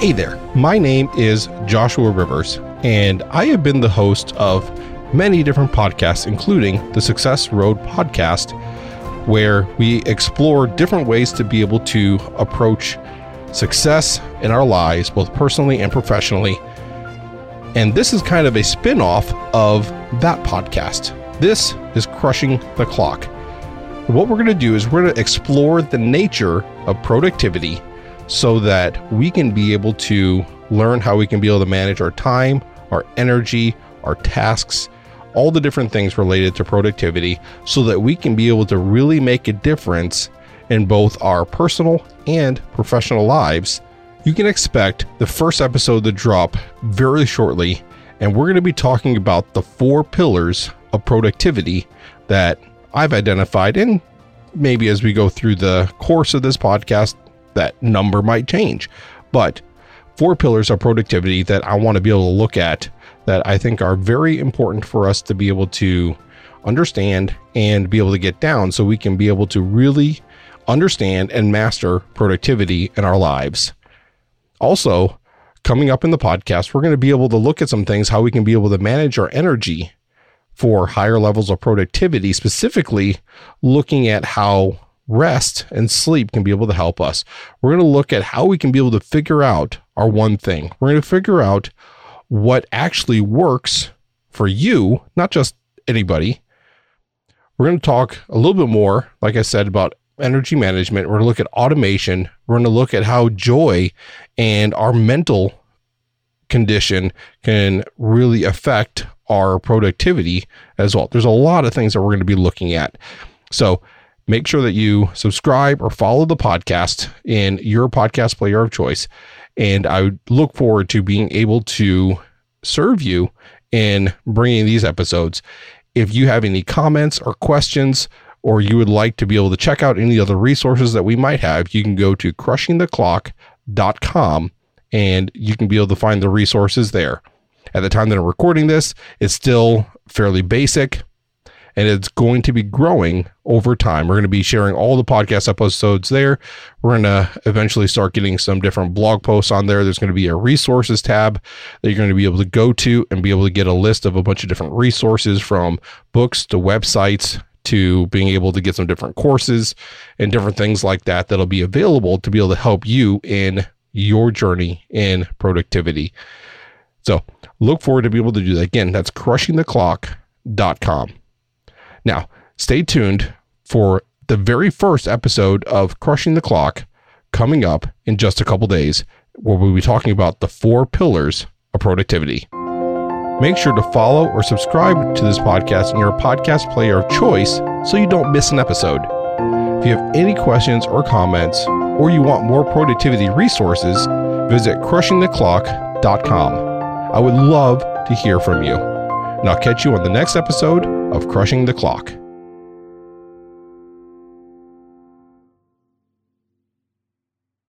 Hey there, my name is Joshua Rivers, and I have been the host of many different podcasts, including the Success Road podcast, where we explore different ways to be able to approach success in our lives, both personally and professionally. And this is kind of a spin off of that podcast. This is Crushing the Clock. What we're going to do is we're going to explore the nature of productivity so that we can be able to learn how we can be able to manage our time, our energy, our tasks, all the different things related to productivity so that we can be able to really make a difference in both our personal and professional lives. You can expect the first episode to drop very shortly, and we're going to be talking about the four pillars of productivity that I've identified. And maybe as we go through the course of this podcast, that number might change. But four pillars of productivity that I want to be able to look at that I think are very important for us to be able to understand and be able to get down so we can be able to really understand and master productivity in our lives. Also, coming up in the podcast, we're going to be able to look at some things how we can be able to manage our energy for higher levels of productivity, specifically looking at how rest and sleep can be able to help us. We're going to look at how we can be able to figure out our one thing. We're going to figure out what actually works for you, not just anybody. We're going to talk a little bit more, like I said, about energy management. We're going to look at automation. We're going to look at how joy and our mental condition can really affect our productivity as well. There's a lot of things that we're going to be looking at. So, make sure that you subscribe or follow the podcast in your podcast player of choice. And I look forward to being able to serve you in bringing these episodes. If you have any comments or questions, or you would like to be able to check out any other resources that we might have, you can go to crushingtheclock.com and you can be able to find the resources there. At the time that I'm recording this, it's still fairly basic and it's going to be growing over time. We're going to be sharing all the podcast episodes there. We're going to eventually start getting some different blog posts on there. There's going to be a resources tab that you're going to be able to go to and be able to get a list of a bunch of different resources from books to websites to being able to get some different courses and different things like that that'll be available to be able to help you in your journey in productivity. So look forward to be able to do that. Again, that's crushingtheclock.com. Now, stay tuned for the very first episode of Crushing the Clock coming up in just a couple days, where we'll be talking about the four pillars of productivity. Make sure to follow or subscribe to this podcast in your podcast player of choice so you don't miss an episode. If you have any questions or comments, or you want more productivity resources, visit crushingtheclock.com. I would love to hear from you. And I'll catch you on the next episode of Crushing the Clock.